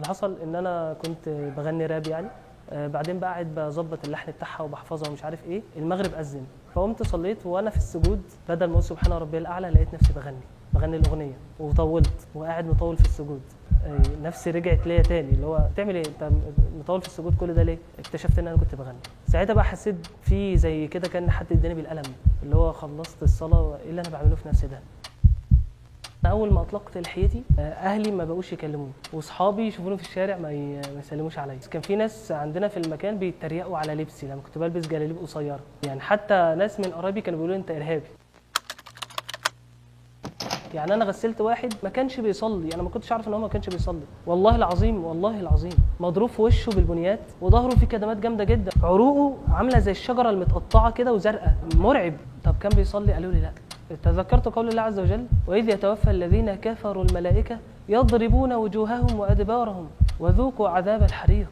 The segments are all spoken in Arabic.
اللي حصل إن أنا كنت بغني راب يعني آه، بعدين بقى قاعد بظبط اللحن بتاعها وبحفظها ومش عارف إيه المغرب أذن. فقمت صليت وأنا في السجود بدل ما أقول سبحان ربي الأعلى لقيت نفسي بغني بغني الأغنية وطولت وقاعد مطول في السجود. آه، نفسي رجعت ليا تاني اللي هو بتعمل إيه؟ أنت مطول في السجود كل ده ليه؟ اكتشفت إن أنا كنت بغني. ساعتها بقى حسيت في زي كده كأن حد اداني بالقلم اللي هو خلصت الصلاة إيه اللي أنا بعمله في نفسي ده؟ أول ما أطلقت لحيتي آه، أهلي ما بقوش يكلموني وأصحابي يشوفوني في الشارع ما يسلموش عليا. كان في ناس عندنا في المكان بيتريقوا على لبسي لما كنت بلبس جلاليب قصيرة. يعني حتى ناس من قرايبي كانوا بيقولوا أنت إرهابي. يعني أنا غسلت واحد ما كانش بيصلي أنا ما كنتش عارف إن هو ما كانش بيصلي. والله العظيم والله العظيم. مضروب في وشه بالبنيات وظهره فيه كدمات جامدة جدا. عروقه عاملة زي الشجرة المتقطعة كده وزرقاء. مرعب. طب كان بيصلي؟ قالوا لي لا. تذكرت قول الله عز وجل وإذ يتوفى الذين كفروا الملائكة يضربون وجوههم وأدبارهم وذوقوا عذاب الحريق.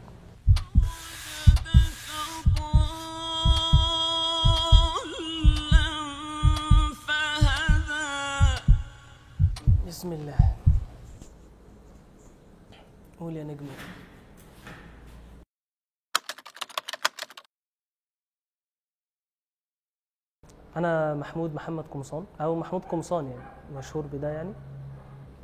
بسم الله. قول يا نجم. أنا محمود محمد قمصان أو محمود قمصان يعني مشهور بده يعني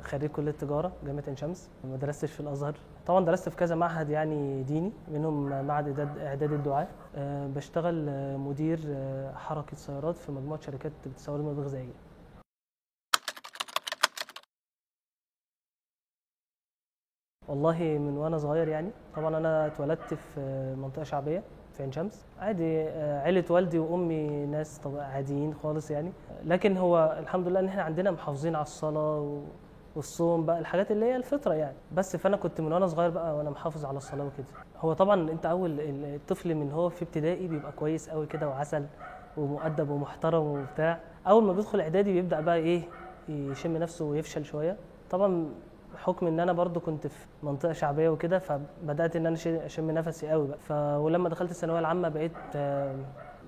خريج كلية تجارة جامعة عين شمس. ما درستش في الأزهر. طبعا درست في كذا معهد يعني ديني منهم معهد اعداد الدعاء. أه بشتغل آه، مدير آه، حركة سيارات في مجموعة شركات بتسوق المواد الغذائيه والله من وأنا صغير يعني طبعا أنا اتولدت في منطقة شعبية. في عين شمس؟ عادي آه، عيلة والدي وأمي ناس عاديين خالص يعني. لكن هو الحمد لله إن إحنا عندنا محافظين على الصلاة و- والصوم بقى الحاجات اللي هي الفطرة يعني. بس فأنا كنت من وأنا صغير بقى وأنا محافظ على الصلاة وكده. هو طبعا أنت أول الطفل من هو في ابتدائي بيبقى كويس قوي كده وعسل ومؤدب ومحترم وبتاع. أول ما بيدخل إعدادي بيبدأ بقى إيه يشم نفسه ويفشل شوية. طبعا بحكم إن أنا برضو كنت في منطقة شعبية وكده فبدأت إن أنا أشم نفسي قوي بقى. ف... ولما دخلت الثانوية العامة بقيت آه،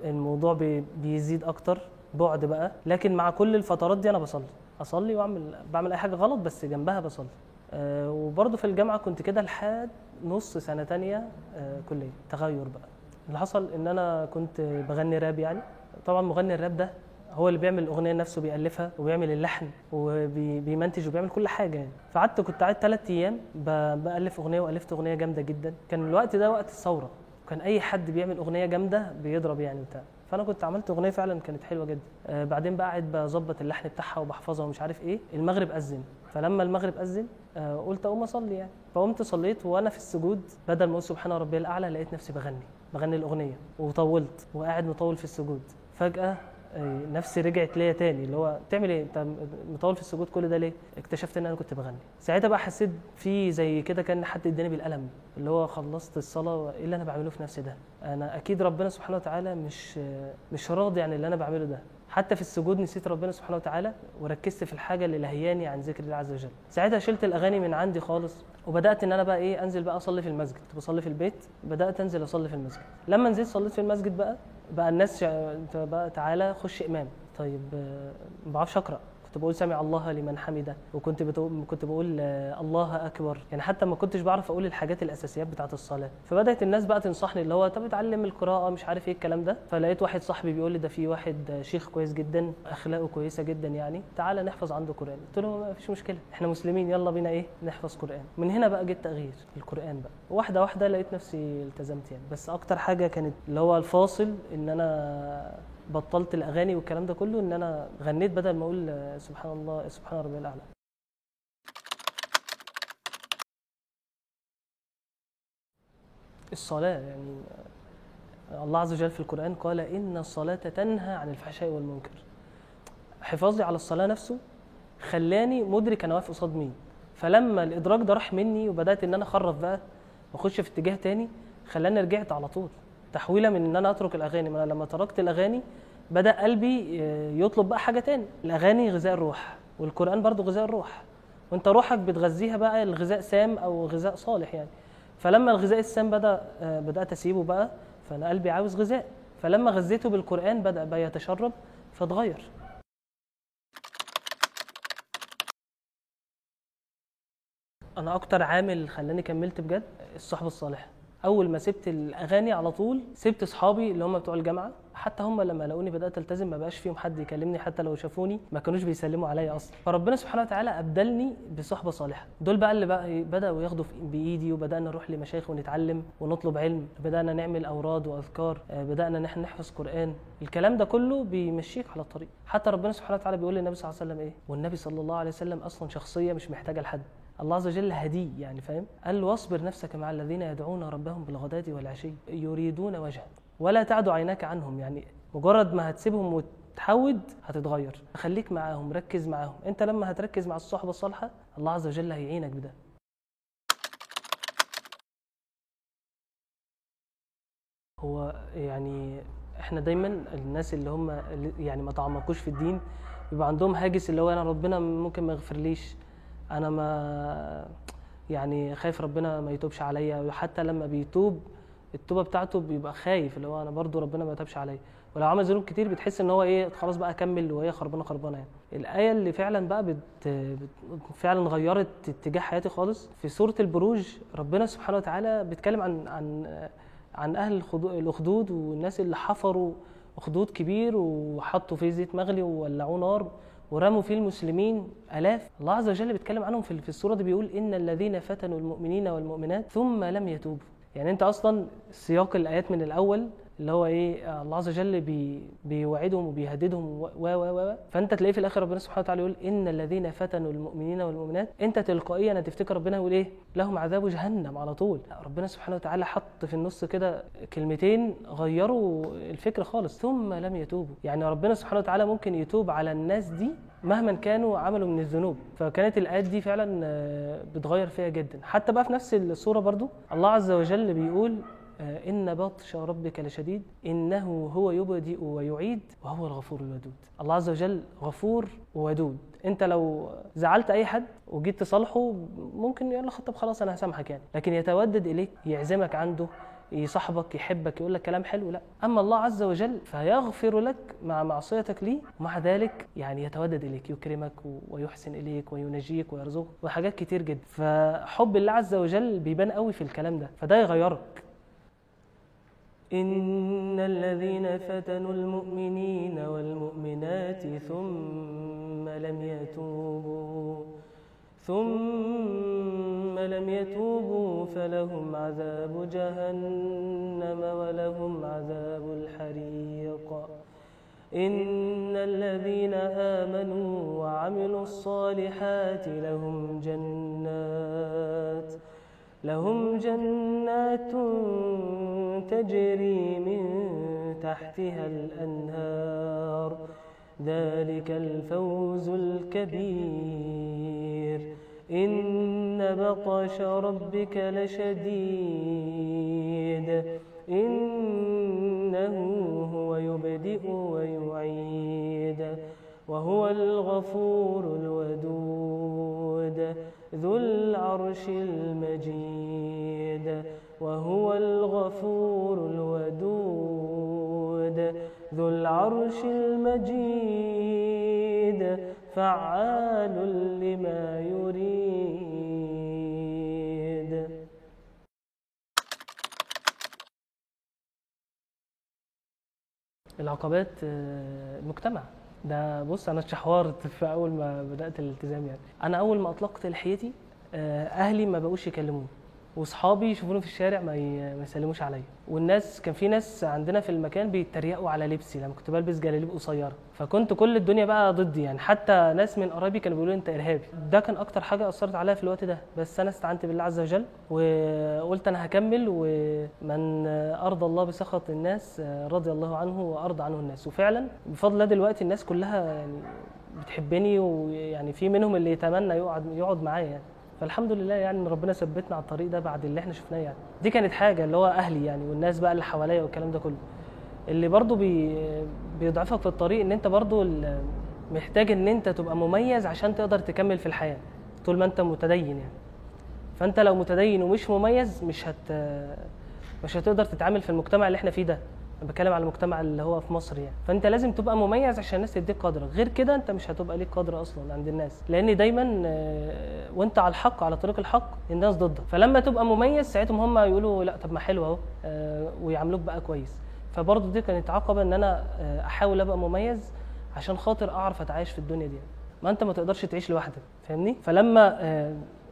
الموضوع بي... بيزيد أكتر بعد بقى. لكن مع كل الفترات دي أنا بصلي. أصلي وأعمل بعمل أي حاجة غلط بس جنبها بصلي. آه، وبرضو في الجامعة كنت كده لحد نص سنة تانية آه، كلية. تغير بقى. اللي حصل إن أنا كنت بغني راب يعني. طبعا مغني الراب ده هو اللي بيعمل الأغنية نفسه بيألفها وبيعمل اللحن وبيمنتج وبيعمل كل حاجة يعني. فقعدت كنت قاعد ثلاث أيام بألف أغنية وألفت أغنية جامدة جدا. كان الوقت ده وقت الثورة. كان أي حد بيعمل أغنية جامدة بيضرب يعني بتاع فأنا كنت عملت أغنية فعلا كانت حلوة جدا. آه بعدين بقى قاعد بظبط اللحن بتاعها وبحفظها ومش عارف إيه. المغرب أذن. فلما المغرب أذن آه قلت أقوم أصلي يعني. فقمت صليت وأنا في السجود بدل ما أقول سبحان ربي الأعلى لقيت نفسي بغني. بغني الأغنية وطولت وقاعد مطول في السجود. فجأة نفسي رجعت ليا تاني اللي هو بتعمل إيه؟ أنت مطول في السجود كل ده ليه؟ اكتشفت إن أنا كنت بغني. ساعتها بقى حسيت في زي كده كأن حد إداني بالقلم اللي هو خلصت الصلاة إيه اللي أنا بعمله في نفسي ده؟ أنا أكيد ربنا سبحانه وتعالى مش مش راضي عن اللي أنا بعمله ده. حتى في السجود نسيت ربنا سبحانه وتعالى وركزت في الحاجة اللي لهياني عن ذكر الله عز وجل. ساعتها شلت الأغاني من عندي خالص وبدأت إن أنا بقى إيه؟ أنزل بقى أصلي في المسجد. كنت بصلي في البيت بدأت أنزل أصلي في المسجد. لما نزلت صليت في المسجد بقى بقى الناس بقى تعالى خش إمام. طيب آه، ما بعرفش أقرأ. بقول سمع الله لمن حمده وكنت بتقول كنت بقول آه، الله أكبر. يعني حتى ما كنتش بعرف أقول الحاجات الأساسيات بتاعة الصلاة. فبدأت الناس بقى تنصحني اللي هو طب اتعلم القراءة مش عارف إيه الكلام ده. فلقيت واحد صاحبي بيقول لي ده في واحد آه، شيخ كويس جدا أخلاقه كويسة جدا يعني تعالى نحفظ عنده قرآن. قلت له ما فيش مشكلة إحنا مسلمين يلا بينا إيه نحفظ قرآن. من هنا بقى جه تغيير القرآن بقى. واحدة واحدة لقيت نفسي التزمت يعني. بس أكتر حاجة كانت اللي هو الفاصل إن أنا بطلت الأغاني والكلام ده كله إن أنا غنيت بدل ما أقول آه، سبحان الله سبحان ربي الأعلى. الصلاة يعني آه، الله عز وجل في القرآن قال إن الصلاة تنهى عن الفحشاء والمنكر. حفاظي على الصلاة نفسه خلاني مدرك أنا واقف قصاد مين. فلما الإدراك ده راح مني وبدأت إن أنا أخرف بقى وأخش في اتجاه تاني خلاني رجعت على طول. تحويلة من إن أنا أترك الأغاني. ما لما تركت الأغاني بدأ قلبي آه، يطلب بقى حاجة تاني. الأغاني غذاء الروح والقرآن برضو غذاء الروح. وأنت روحك بتغذيها بقى الغذاء سام أو غذاء صالح يعني. فلما الغذاء السام بدأ آه، بدأت أسيبه بقى فأنا قلبي عاوز غذاء. فلما غذيته بالقرآن بدأ بقى يتشرب فاتغير. أنا أكتر عامل خلاني كملت بجد الصحبه الصالحه أول ما سبت الأغاني على طول سبت أصحابي اللي هم بتوع الجامعة حتى هم لما لقوني بدأت ألتزم ما بقاش فيهم حد يكلمني حتى لو شافوني ما كانوش بيسلموا عليا أصلا. فربنا سبحانه وتعالى أبدلني بصحبة صالحة. دول بقى اللي بقى بدأوا ياخدوا بإيدي وبدأنا نروح لمشايخ ونتعلم ونطلب علم. بدأنا نعمل أوراد وأذكار آه، بدأنا إن إحنا نحفظ قرآن. الكلام ده كله بيمشيك على الطريق. حتى ربنا سبحانه وتعالى بيقول للنبي صلى الله عليه وسلم إيه؟ والنبي صلى الله عليه وسلم أصلا شخصية مش محتاجة لحد. الله عز وجل هدي يعني فاهم؟ قال واصبر نفسك مع الذين يدعون ربهم بالغداة والعشي يريدون وجهه ولا تعد عيناك عنهم يعني مجرد ما هتسيبهم وتحود هتتغير. خليك معاهم ركز معاهم. انت لما هتركز مع الصحبة الصالحة الله عز وجل هيعينك بده. هو يعني إحنا دايما الناس اللي هم يعني ما تعمقوش في الدين بيبقى عندهم هاجس اللي هو أنا ربنا ممكن ما يغفرليش. أنا ما يعني خايف ربنا ما يتوبش عليا وحتى لما بيتوب التوبة بتاعته بيبقى خايف اللي هو أنا برضو ربنا ما تابش عليا. ولو عمل ذنوب كتير بتحس إن هو إيه خلاص بقى أكمل وهي خربانه خربانه يعني. الآية اللي فعلا بقى بت... بت... فعلا غيرت اتجاه حياتي خالص. في سورة البروج ربنا سبحانه وتعالى بيتكلم عن عن عن أهل الأخدود والناس اللي حفروا أخدود كبير وحطوا فيه زيت مغلي وولعوه نار. ورموا فيه المسلمين آلاف. الله عز وجل بيتكلم عنهم في السورة دي بيقول إن الذين فتنوا المؤمنين والمؤمنات ثم لم يتوبوا. يعني أنت أصلا سياق الآيات من الأول اللي هو إيه الله عز وجل بي بيوعدهم وبيهددهم و و و فأنت تلاقيه في الآخر ربنا سبحانه وتعالى يقول إن الذين فتنوا المؤمنين والمؤمنات أنت تلقائيا هتفتكر ربنا يقول إيه؟ لهم عذاب جهنم على طول. ربنا سبحانه وتعالى حط في النص كده كلمتين غيروا الفكر خالص. ثم لم يتوبوا. يعني ربنا سبحانه وتعالى ممكن يتوب على الناس دي مهما كانوا عملوا من الذنوب. فكانت الآيات دي فعلا آه، بتغير فيها جدا. حتى بقى في نفس السوره برضو الله عز وجل بيقول إن بطش ربك لشديد إنه هو يبدئ ويعيد وهو الغفور الودود. الله عز وجل غفور وودود أنت لو زعلت أي حد وجيت تصالحه ممكن يقول لك طب خلاص أنا هسامحك يعني. لكن يتودد إليك يعزمك عنده يصاحبك يحبك يقول لك كلام حلو لا. أما الله عز وجل فيغفر لك مع معصيتك ليه ومع ذلك يعني يتودد إليك يكرمك ويحسن إليك وينجيك ويرزقك. وحاجات كتير جدا. فحب الله عز وجل بيبان قوي في الكلام ده. فده يغيرك. إن الذين فتنوا المؤمنين والمؤمنات ثم لم يتوبوا ثم لم يتوبوا فلهم عذاب جهنم ولهم عذاب الحريق. إن الذين آمنوا وعملوا الصالحات لهم جنات لهم جنات تجري من تحتها الأنهار. ذلك الفوز الكبير. إن بطش ربك لشديد. إنه هو يبدئ ويعيد. وهو الغفور الودود. ذو العرش المجيد. وهو الغفور الودود ذو العرش المجيد فعال لما يريد. العقبات آه، المجتمع. ده بص أنا اتشحورت في أول ما بدأت الالتزام يعني. أنا أول ما أطلقت لحيتي آه، أهلي ما بقوش يكلموني. واصحابي يشوفوني في الشارع ما يسلموش عليا. والناس كان في ناس عندنا في المكان بيتريقوا على لبسي لما كنت بلبس جلاليب قصيرة. فكنت كل الدنيا بقى ضدي يعني. حتى ناس من قرايبي كانوا بيقولوا أنت إرهابي ده كان أكتر حاجة أثرت عليا في الوقت ده. بس أنا استعنت بالله عز وجل وقلت أنا هكمل ومن أرضى الله بسخط الناس رضي الله عنه وأرضى عنه الناس. وفعلا بفضل الله دلوقتي الناس كلها يعني بتحبني ويعني في منهم اللي يتمنى يقعد يقعد معايا يعني. فالحمد لله يعني إن ربنا ثبتنا على الطريق ده بعد اللي إحنا شفناه يعني. دي كانت حاجة اللي هو أهلي يعني والناس بقى اللي حواليا والكلام ده كله. اللي برضو بي بيضعفك في الطريق إن أنت برضو محتاج إن أنت تبقى مميز عشان تقدر تكمل في الحياة طول ما أنت متدين يعني. فأنت لو متدين ومش مميز مش هت مش هتقدر تتعامل في المجتمع اللي إحنا فيه ده. بتكلم على المجتمع اللي هو في مصر يعني. فأنت لازم تبقى مميز عشان الناس تديك قدرك غير كده أنت مش هتبقى ليك قدر أصلا عند الناس. لأن دايما آه، وأنت على الحق على طريق الحق الناس ضدك. فلما تبقى مميز ساعتهم هم يقولوا لا طب ما حلو أهو آه، ويعاملوك بقى كويس. فبرضه دي كانت عقبة إن أنا آه، أحاول أبقى مميز عشان خاطر أعرف أتعايش في الدنيا دي. ما أنت ما تقدرش تعيش لوحدك فاهمني؟ فلما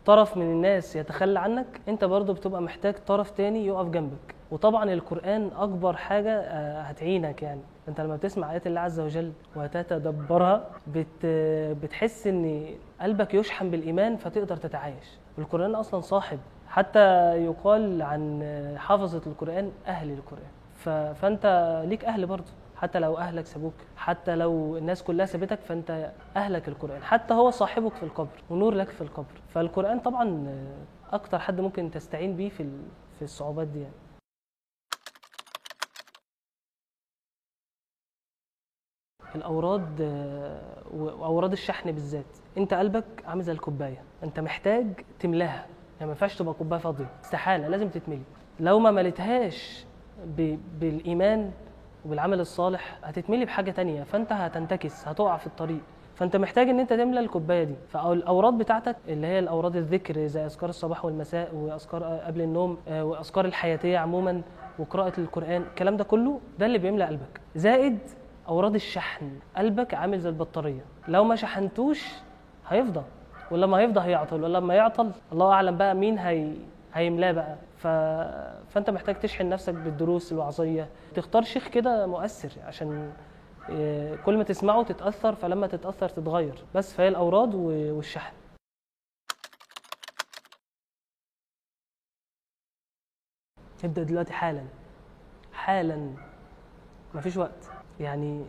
طرف من الناس يتخلى عنك أنت برضو بتبقى محتاج طرف تاني يقف جنبك. وطبعا القرآن أكبر حاجة آه، هتعينك يعني. أنت لما بتسمع آيات الله عز وجل وتتدبرها بت بتحس إن قلبك يشحن بالإيمان فتقدر تتعايش. القرآن أصلا صاحب حتى يقال عن حافظة القرآن أهل القرآن. ف- فأنت ليك أهل برضو حتى لو أهلك سابوك حتى لو الناس كلها سابتك فأنت أهلك القرآن. حتى هو صاحبك في القبر ونور لك في القبر. فالقرآن طبعا أكتر حد ممكن تستعين بيه في في الصعوبات دي يعني. الأوراد آه، وأوراد الشحن بالذات. أنت قلبك عامل زي الكوباية. أنت محتاج تملاها. يعني ما ينفعش تبقى كوباية فاضية. استحالة لازم تتملي. لو ما مليتهاش ب... بالإيمان وبالعمل الصالح هتتملي بحاجة تانية. فأنت هتنتكس هتقع في الطريق. فأنت محتاج إن أنت تملى الكوباية دي. فالأوراد بتاعتك اللي هي الأوراد الذكر زي أذكار الصباح والمساء وأذكار قبل النوم آه، وأذكار الحياتية عموما وقراءة القرآن الكلام ده كله ده اللي بيملى قلبك. زائد أوراد الشحن قلبك عامل زي البطارية. لو ما شحنتوش هيفضى ولما هيفضى هيعطل ولما يعطل الله أعلم بقى مين هي هيملاه بقى. ف... فأنت محتاج تشحن نفسك بالدروس الوعظية. تختار شيخ كده مؤثر عشان إيه، كل ما تسمعه تتأثر فلما تتأثر تتغير. بس فهي الأوراد والشحن. ابدأ دلوقتي حالا. حالا. مفيش وقت. يعني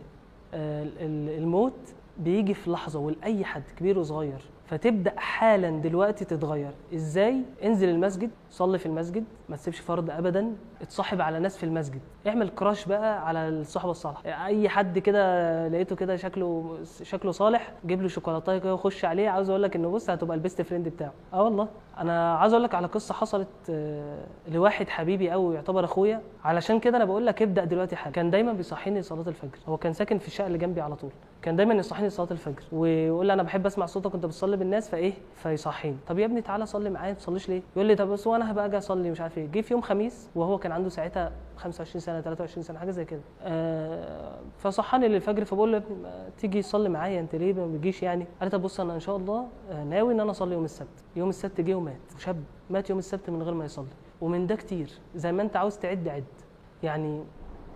آه، ال- الموت بيجي في لحظة ولاي حد كبير وصغير فتبدأ حالا دلوقتي تتغير. إزاي؟ انزل المسجد صلي في المسجد ما تسيبش فرض ابدا اتصاحب على ناس في المسجد. اعمل crush بقى على الصحبة الصالحة. أي حد كده لقيته كده شكله شكله صالح جيب له شوكولاته كده وخش عليه. عاوز أقول لك إنه بص هتبقى ال best friend بتاعه. آه والله. أنا عاوز أقول لك على قصة حصلت آه، لواحد حبيبي قوي يعتبر أخويا. علشان كده أنا بقول لك ابدأ دلوقتي حاجة كان دايما بيصحيني صلاة الفجر. هو كان ساكن في الشقة اللي جنبي على طول. كان دايما يصحيني صلاة الفجر. ويقول لي أنا بحب أسمع صوتك وأنت بتصلي بالناس فإيه؟ فيصحيني. طب يا ابني تعالى صلي معايا ما تصليش ليه؟ يقول لي طب بس وأنا هبقى أجي أصلي مش عارف إيه. جه في يوم خميس وهو كان عنده ساعتها 25 سنة 23 سنة حاجة زي كده. آه فصحاني للفجر فبقول له يا ابني تيجي تصلي معايا أنت ليه ما بتجيش يعني؟ قال لي طب بص أنا إن شاء الله آه، ناوي إن أنا أصلي يوم السبت. يوم السبت جه ومات شاب مات يوم السبت من غير ما يصلي. ومن ده كتير زي ما أنت عاوز تعد عد. يعني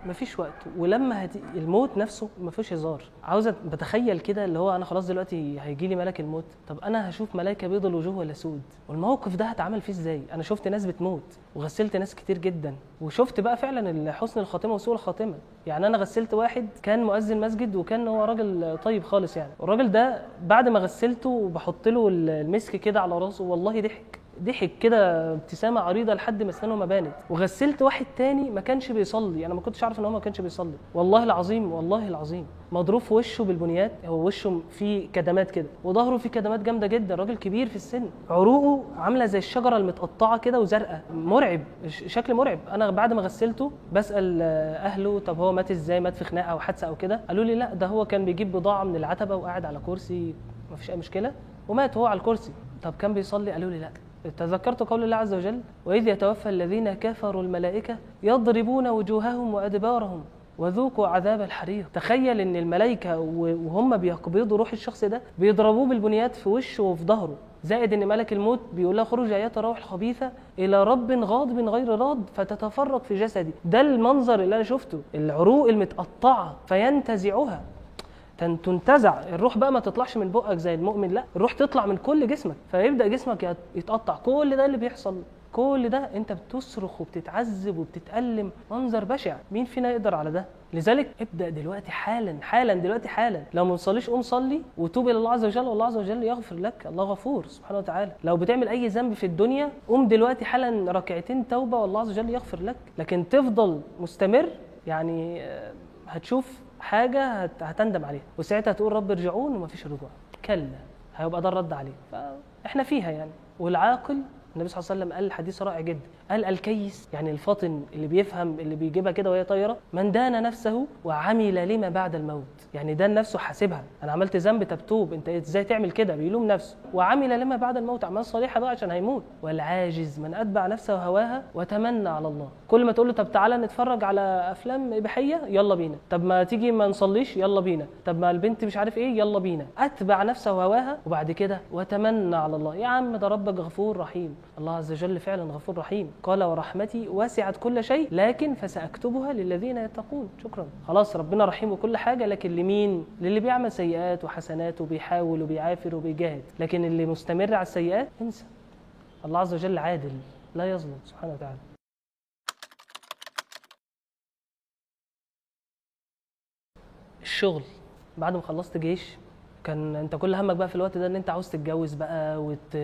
مفيش وقت. ولما هت... الموت نفسه مفيش هزار. عاوز أت- بتخيل كده اللي هو أنا خلاص دلوقتي هيجي لي ملك الموت. طب أنا هشوف ملائكة بيض الوجوه ولا سود؟ والموقف ده هتعمل فيه إزاي؟ أنا شفت ناس بتموت وغسلت ناس كتير جدا. وشفت بقى فعلا حسن الخاتمة وسوء الخاتمة. يعني أنا غسلت واحد كان مؤذن مسجد وكان هو راجل طيب خالص يعني. الراجل ده بعد ما غسلته وبحط له المسك كده على راسه والله ضحك. ضحك كده ابتسامة عريضة لحد ما اسنانه ما بانت. وغسلت واحد تاني ما كانش بيصلي. أنا ما كنتش عارف إن هو ما كانش بيصلي. والله العظيم والله العظيم. مضروب في وشه بالبنيات. هو وشه فيه كدمات كده. وظهره فيه كدمات جامدة جدا. راجل كبير في السن. عروقه عاملة زي الشجرة المتقطعة كده وزرقاء. مرعب شكل مرعب. أنا بعد ما غسلته بسأل أهله طب هو مات إزاي؟ مات في خناقة أو حادثة أو كده؟ قالوا لي لا ده هو كان بيجيب بضاعة من العتبة وقاعد على كرسي. ما فيش أي مشكلة. ومات هو على الكرسي. طب كان بيصلي؟ قالوا لي لا. تذكرت قول الله عز وجل وإذ يتوفى الذين كفروا الملائكة يضربون وجوههم وأدبارهم وذوقوا عذاب الحريق. تخيل إن الملائكة وهم بيقبضوا روح الشخص ده بيضربوه بالبنيات في وشه وفي ظهره. زائد إن ملك الموت بيقول له خرج ايات الروح الخبيثة إلى رب غاضب غير راض فتتفرق في جسدي. ده المنظر اللي أنا شفته العروق المتقطعة فينتزعها. تنتزع. الروح بقى ما تطلعش من بقك زي المؤمن لا الروح تطلع من كل جسمك. فيبدأ جسمك يت- يتقطع. كل ده اللي بيحصل كل ده انت بتصرخ وبتتعذب وبتتألم منظر بشع. مين فينا يقدر على ده؟ لذلك ابدأ دلوقتي حالا حالا دلوقتي حالا. لو ما بتصليش قوم صلي وتوب إلى الله عز وجل والله عز وجل يغفر لك. الله غفور سبحانه وتعالى. لو بتعمل أي ذنب في الدنيا قوم دلوقتي حالا ركعتين توبة والله عز وجل يغفر لك. لكن تفضل مستمر يعني آه، هتشوف حاجة هت- هتندم عليها. وساعتها تقول رب ارجعون ومفيش رجوع. كلا. هيبقى ده الرد عليه. فاحنا فيها يعني. والعاقل النبي صلى الله عليه وسلم قال حديث رائع جدا. قال الكيس يعني الفاطن اللي بيفهم اللي بيجيبها كده وهي طايرة من دان نفسه وعمل لما بعد الموت. يعني دان نفسه حاسبها. أنا عملت ذنب؟ تبتوب أنت إزاي تعمل كده؟ بيلوم نفسه. وعمل لما بعد الموت. أعمال صالحة بقى عشان هيموت. والعاجز من أتبع نفسه هواها وتمنى على الله. كل ما تقول له طب تعالى نتفرج على أفلام إباحية يلا بينا. طب ما تيجي ما نصليش؟ يلا بينا. طب ما البنت مش عارف إيه؟ يلا بينا. أتبع نفسه هواها وبعد كده وتمنى على الله. يا عم ده ربك غفور رحيم. الله عز وجل فعلا غفور رحيم. قال ورحمتي وسعت كل شيء لكن فسأكتبها للذين يتقون. شكرا. خلاص ربنا رحيم وكل حاجة لكن لمين؟ للي بيعمل سيئات وحسنات وبيحاول وبيعافر وبيجاهد. لكن اللي مستمر على السيئات انسى. الله عز وجل عادل لا يظلم سبحانه وتعالى. الشغل. بعد ما خلصت جيش كان انت كل همك بقى في الوقت ده ان انت عاوز تتجوز بقى وت...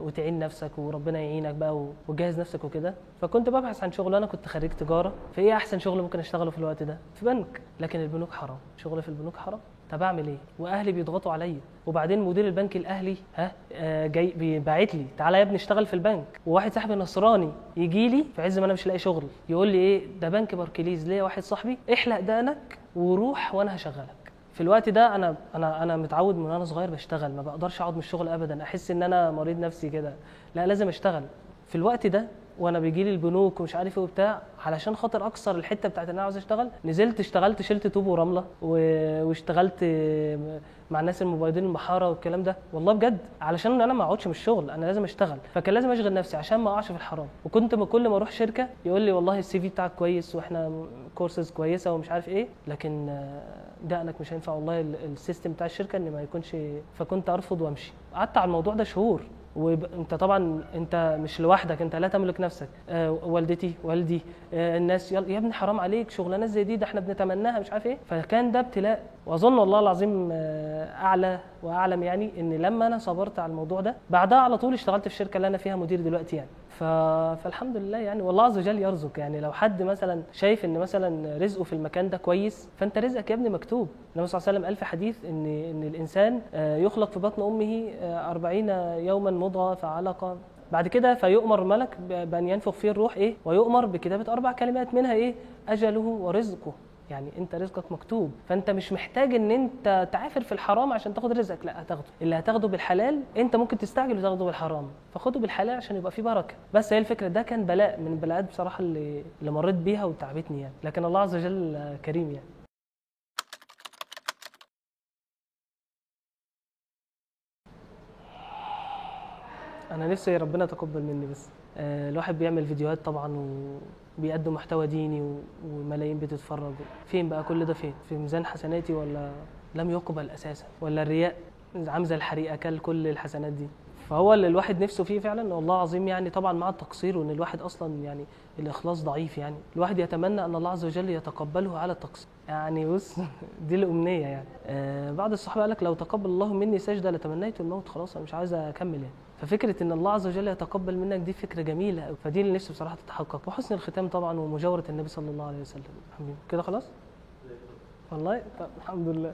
وتعين نفسك وربنا يعينك بقى وتجهز نفسك وكده. فكنت ببحث عن شغل. أنا كنت خريج تجارة. فايه احسن شغل ممكن اشتغله في الوقت ده؟ في بنك. لكن البنوك حرام. شغل في البنوك حرام. طب اعمل إيه؟ واهلي بيضغطوا عليا. وبعدين مدير البنك الاهلي ها آه جاي بيبعت لي تعالى يا ابني اشتغل في البنك. وواحد صاحبي نصراني يجي لي في عز ما أنا مش لاقي شغل يقول لي إيه؟ ده بنك باركليز. ليا واحد صاحبي احلق دقنك وروح وأنا هشغلك. في الوقت ده أنا أنا أنا متعود من وأنا صغير بشتغل ما بقدرش أقعد من الشغل ابدا أحس إن أنا مريض نفسي كده لا لازم أشتغل. في الوقت ده وأنا بيجي لي البنوك ومش عارف إيه وبتاع علشان خاطر اكسر الحته بتاعت ان أنا عاوز اشتغل نزلت اشتغلت شلت طوب ورملة واشتغلت مع الناس المبيضين المحارة والكلام ده. والله بجد علشان أنا ما اقعدش من الشغل أنا لازم اشتغل. فكان لازم اشغل نفسي عشان ما اقعش في الحرام. وكنت م- كل ما أروح شركة يقول لي والله ال CV بتاعك كويس وإحنا كورسز كويسة ومش عارف إيه لكن دقنك مش هينفع والله ال- ال system بتاع الشركة ان ما يكونش فكنت ارفض وامشي. قعدت على الموضوع ده شهور. وانت طبعا انت مش لوحدك انت لا تملك نفسك آه والدتي والدي آه الناس يا ابني حرام عليك شغلانه زي دي ده إحنا بنتمناها مش عارف إيه فكان ده ابتلاء واظن والله العظيم آه اعلى واعلم يعني ان لما أنا صبرت على الموضوع ده بعدها على طول اشتغلت في الشركة اللي أنا فيها مدير دلوقتي يعني. فالحمد لله يعني. والله عز وجل يرزق يعني. لو حد مثلا شايف إن مثلا رزقه في المكان ده كويس فأنت رزقك يا ابني مكتوب. النبي صلى الله عليه وسلم قال في حديث ان إن الإنسان آه، يخلق في بطن أمه آه، أربعين يوما مضغه فعلقه بعد كده فيؤمر ملك ب- بأن ينفخ فيه الروح إيه؟ ويؤمر بكتابة أربع كلمات منها إيه؟ أجله ورزقه. يعني انت رزقك مكتوب فانت مش محتاج ان انت تعافر في الحرام عشان تاخد رزقك لا هتاخده. اللي هتاخده بالحلال انت ممكن تستعجل وتاخده بالحرام فخده بالحلال عشان يبقى فيه بركة. بس هي الفكرة ده كان بلاء من البلاءات بصراحة اللي اللي مريت بيها وتعبتني يعني. لكن الله عز وجل كريم يعني. أنا نفسي ربنا يتقبل مني بس. آه، الواحد بيعمل فيديوهات طبعا وبيقدم محتوى ديني وملايين بتتفرج فين بقى كل ده فين؟ في ميزان حسناتي ولا لم يقبل أساسا؟ ولا الرياء؟ عامل زي الحريقه كل كل الحسنات دي. فهو اللي الواحد نفسه فيه فعلا والله العظيم يعني طبعا مع التقصير وإن الواحد أصلا يعني الإخلاص ضعيف يعني. الواحد يتمنى أن الله عز وجل يتقبله على التقصير. يعني بص دي الأمنية يعني. آه بعض الصحابة قال لك لو تقبل الله مني سجدة لتمنيت الموت خلاص أنا مش عايز أكمل يعني. ففكرة إن الله عز وجل يتقبل منك دي فكرة جميلة. فدي اللي نفسي بصراحة تتحقق. وحسن الختام طبعا ومجاورة النبي صلى الله عليه وسلم. كده خلاص؟ والله؟ طب الحمد لله.